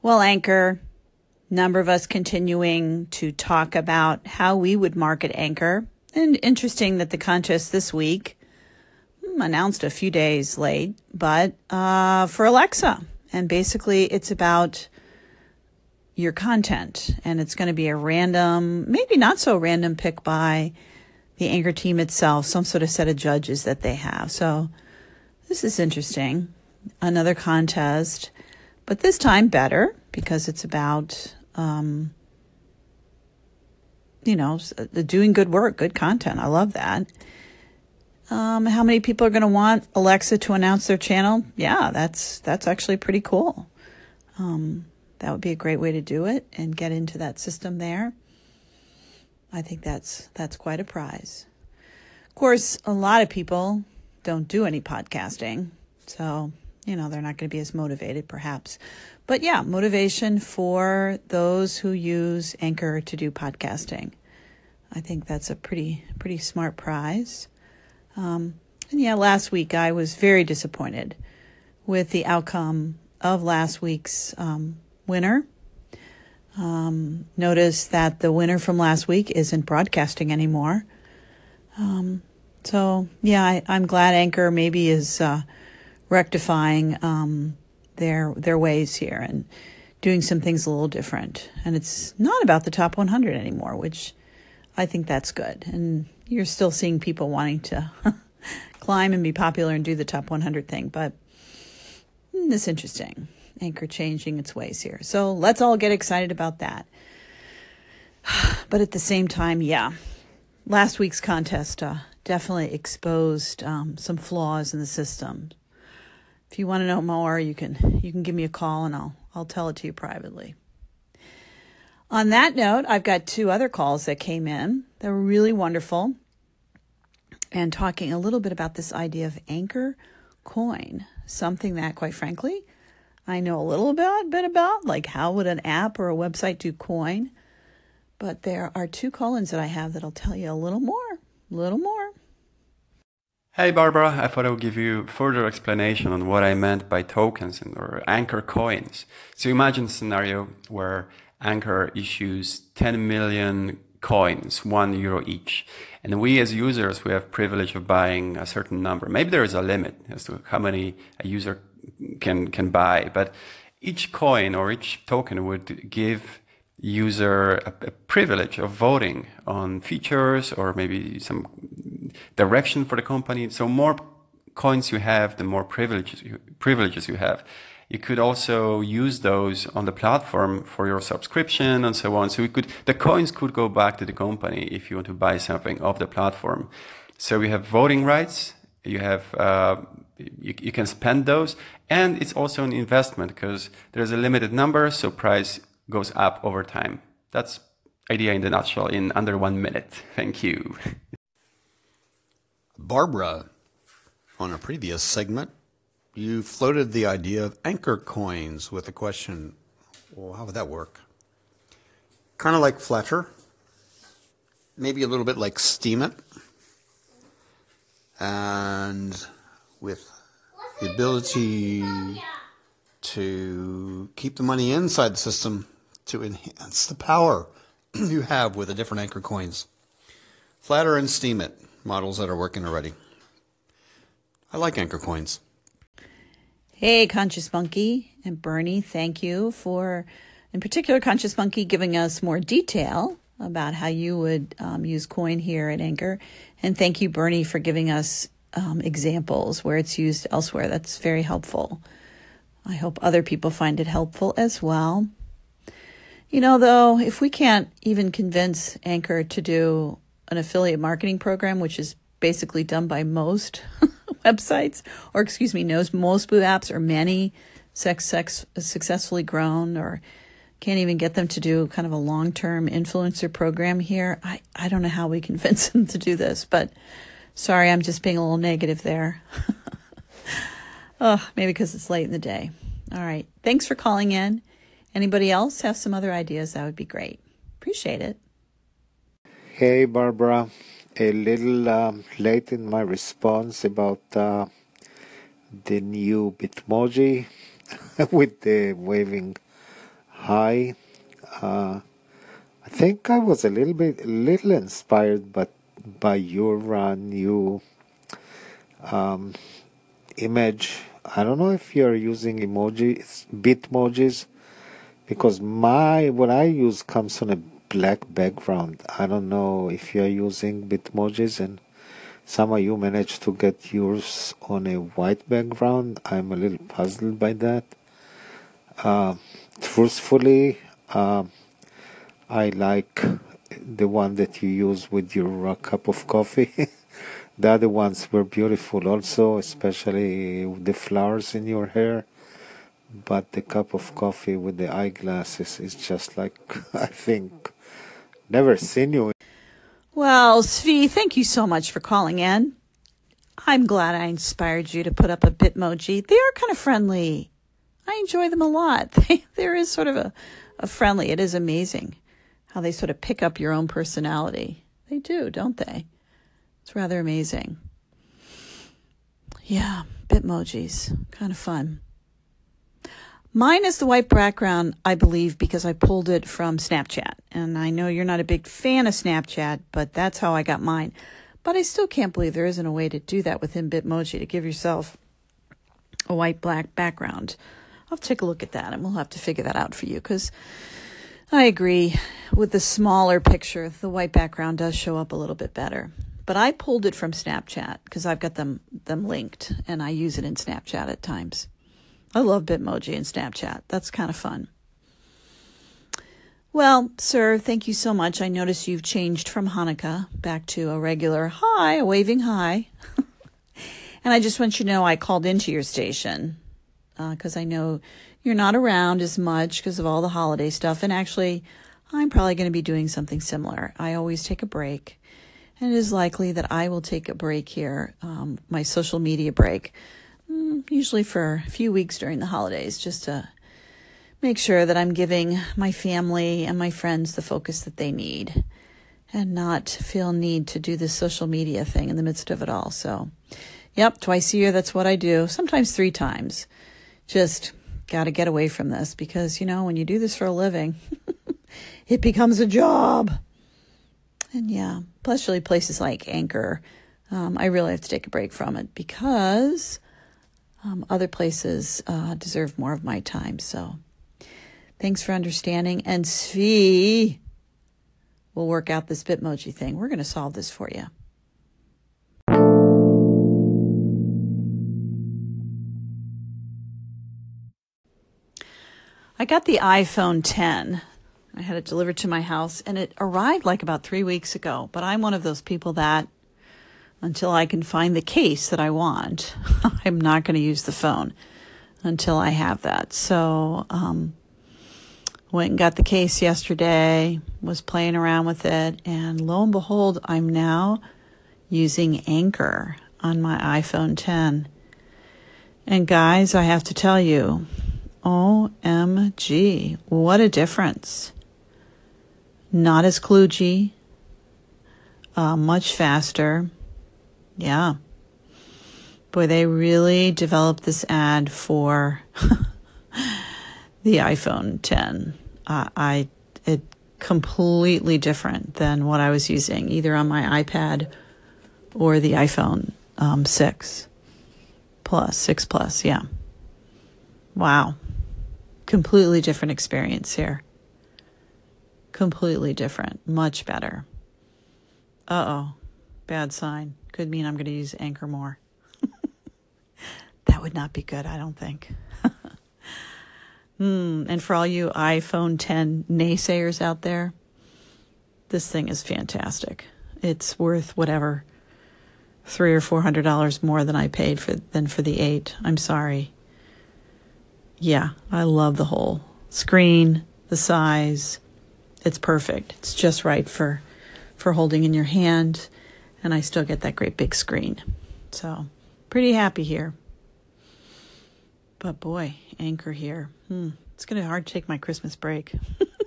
Well, Anchor, number of us continuing to talk about how we would market Anchor. And interesting that the contest this week hmm, announced a few days late, but uh, for Alexa. And basically, it's about your content. And it's going to be a random, maybe not so random pick by the Anchor team itself, some sort of set of judges that they have. So this is interesting. Another contest, but this time better because it's about, um, you know, doing good work, good content. I love that. Um, how many people are going to want Alexa to announce their channel? Yeah, that's that's actually pretty cool. Um, that would be a great way to do it and get into that system there. I think that's that's quite a prize. Of course, a lot of people don't do any podcasting, so you know they're not going to be as motivated, perhaps. But yeah, motivation for those who use Anchor to do podcasting. I think that's a pretty pretty smart prize. Um, and yeah, last week I was very disappointed with the outcome of last week's um, winner. Um, notice that the winner from last week isn't broadcasting anymore. Um, so yeah, I, am glad Anchor maybe is uh, rectifying um, their their ways here and doing some things a little different. And it's not about the top 100 anymore, which I think that's good. And you're still seeing people wanting to climb and be popular and do the top 100 thing, but it's interesting. Anchor changing its ways here. So let's all get excited about that. But at the same time, yeah, last week's contest uh, definitely exposed um, some flaws in the system. If you want to know more, you can you can give me a call and I'll I'll tell it to you privately. On that note, I've got two other calls that came in. They were really wonderful and talking a little bit about this idea of anchor coin, something that quite frankly I know a little about, bit about, like how would an app or a website do coin. But there are two colons that I have that'll tell you a little more, a little more. Hey Barbara, I thought I would give you further explanation on what I meant by tokens or Anchor coins. So imagine a scenario where Anchor issues 10 million coins, one euro each. And we as users, we have privilege of buying a certain number. Maybe there is a limit as to how many a user can can buy. But each coin or each token would give user a, a, privilege of voting on features or maybe some direction for the company. So more coins you have, the more privileges you, privileges you have. You could also use those on the platform for your subscription and so on. So we could, the coins could go back to the company if you want to buy something off the platform. So we have voting rights. You have uh, you, you can spend those and it's also an investment because there's a limited number so price goes up over time that's idea in the nutshell in under one minute thank you barbara on a previous segment you floated the idea of anchor coins with the question well how would that work kind of like flutter maybe a little bit like steemit and with the ability to keep the money inside the system to enhance the power you have with the different anchor coins. Flattr and Steemit models that are working already. I like anchor coins. Hey, Conscious Monkey and Bernie, thank you for, in particular, Conscious Monkey giving us more detail about how you would um, use coin here at Anchor. And thank you, Bernie, for giving us um, examples where it's used elsewhere. That's very helpful. I hope other people find it helpful as well. You know, though, if we can't even convince Anchor to do an affiliate marketing program, which is basically done by most websites, or excuse me, knows most Boo apps or many sex, sex successfully grown, or can't even get them to do kind of a long term influencer program here. I, I don't know how we convince them to do this, but Sorry, I'm just being a little negative there. oh, maybe because it's late in the day. All right. Thanks for calling in. Anybody else have some other ideas? That would be great. Appreciate it. Hey, Barbara. A little um, late in my response about uh, the new Bitmoji with the waving hi. Uh, I think I was a little bit, a little inspired, but by your uh, new um, image. I don't know if you're using emojis, bitmojis, because my what I use comes on a black background. I don't know if you're using bitmojis and some of you managed to get yours on a white background. I'm a little puzzled by that. Uh, truthfully, uh, I like the one that you use with your uh, cup of coffee. the other ones were beautiful also, especially the flowers in your hair. But the cup of coffee with the eyeglasses is just like, I think, never seen you Well, Svi, thank you so much for calling in. I'm glad I inspired you to put up a Bitmoji. They are kind of friendly. I enjoy them a lot. They, there is sort of a, a friendly. It is amazing how they sort of pick up your own personality. They do, don't they? It's rather amazing. Yeah, Bitmojis. Kind of fun. Mine is the white background, I believe, because I pulled it from Snapchat. And I know you're not a big fan of Snapchat, but that's how I got mine. But I still can't believe there isn't a way to do that within Bitmoji to give yourself a white black background. I'll take a look at that and we'll have to figure that out for you because I agree with the smaller picture, the white background does show up a little bit better. But I pulled it from Snapchat because I've got them them linked and I use it in Snapchat at times. I love Bitmoji and Snapchat. That's kind of fun. Well, sir, thank you so much. I notice you've changed from Hanukkah back to a regular hi, a waving hi. and I just want you to know I called into your station because uh, I know you're not around as much because of all the holiday stuff. And actually, I'm probably going to be doing something similar. I always take a break, and it is likely that I will take a break here, um, my social media break, usually for a few weeks during the holidays, just to make sure that I'm giving my family and my friends the focus that they need and not feel need to do this social media thing in the midst of it all. So, yep, twice a year, that's what I do, sometimes three times. Just got to get away from this because, you know, when you do this for a living, it becomes a job. And yeah, especially places like Anchor, um, I really have to take a break from it because um, other places uh, deserve more of my time. So thanks for understanding. And Svi will work out this Bitmoji thing. We're going to solve this for you. I got the iPhone 10. I had it delivered to my house and it arrived like about three weeks ago. But I'm one of those people that until I can find the case that I want, I'm not going to use the phone until I have that. So, um, went and got the case yesterday, was playing around with it, and lo and behold, I'm now using Anchor on my iPhone 10. And guys, I have to tell you, OMG, what a difference. Not as kludgy, uh, much faster. Yeah. Boy, they really developed this ad for the iPhone 10. Uh, I it completely different than what I was using either on my iPad or the iPhone um, 6 plus, 6 plus, yeah. Wow completely different experience here. Completely different. Much better. Uh oh. Bad sign. Could mean I'm going to use Anchor more. that would not be good, I don't think. hmm. And for all you iPhone 10 naysayers out there, this thing is fantastic. It's worth whatever three or four hundred dollars more than I paid for than for the eight. I'm sorry yeah, I love the whole screen, the size. It's perfect. It's just right for for holding in your hand and I still get that great big screen. So, pretty happy here. But boy, anchor here. Hmm, it's going to be hard to take my Christmas break.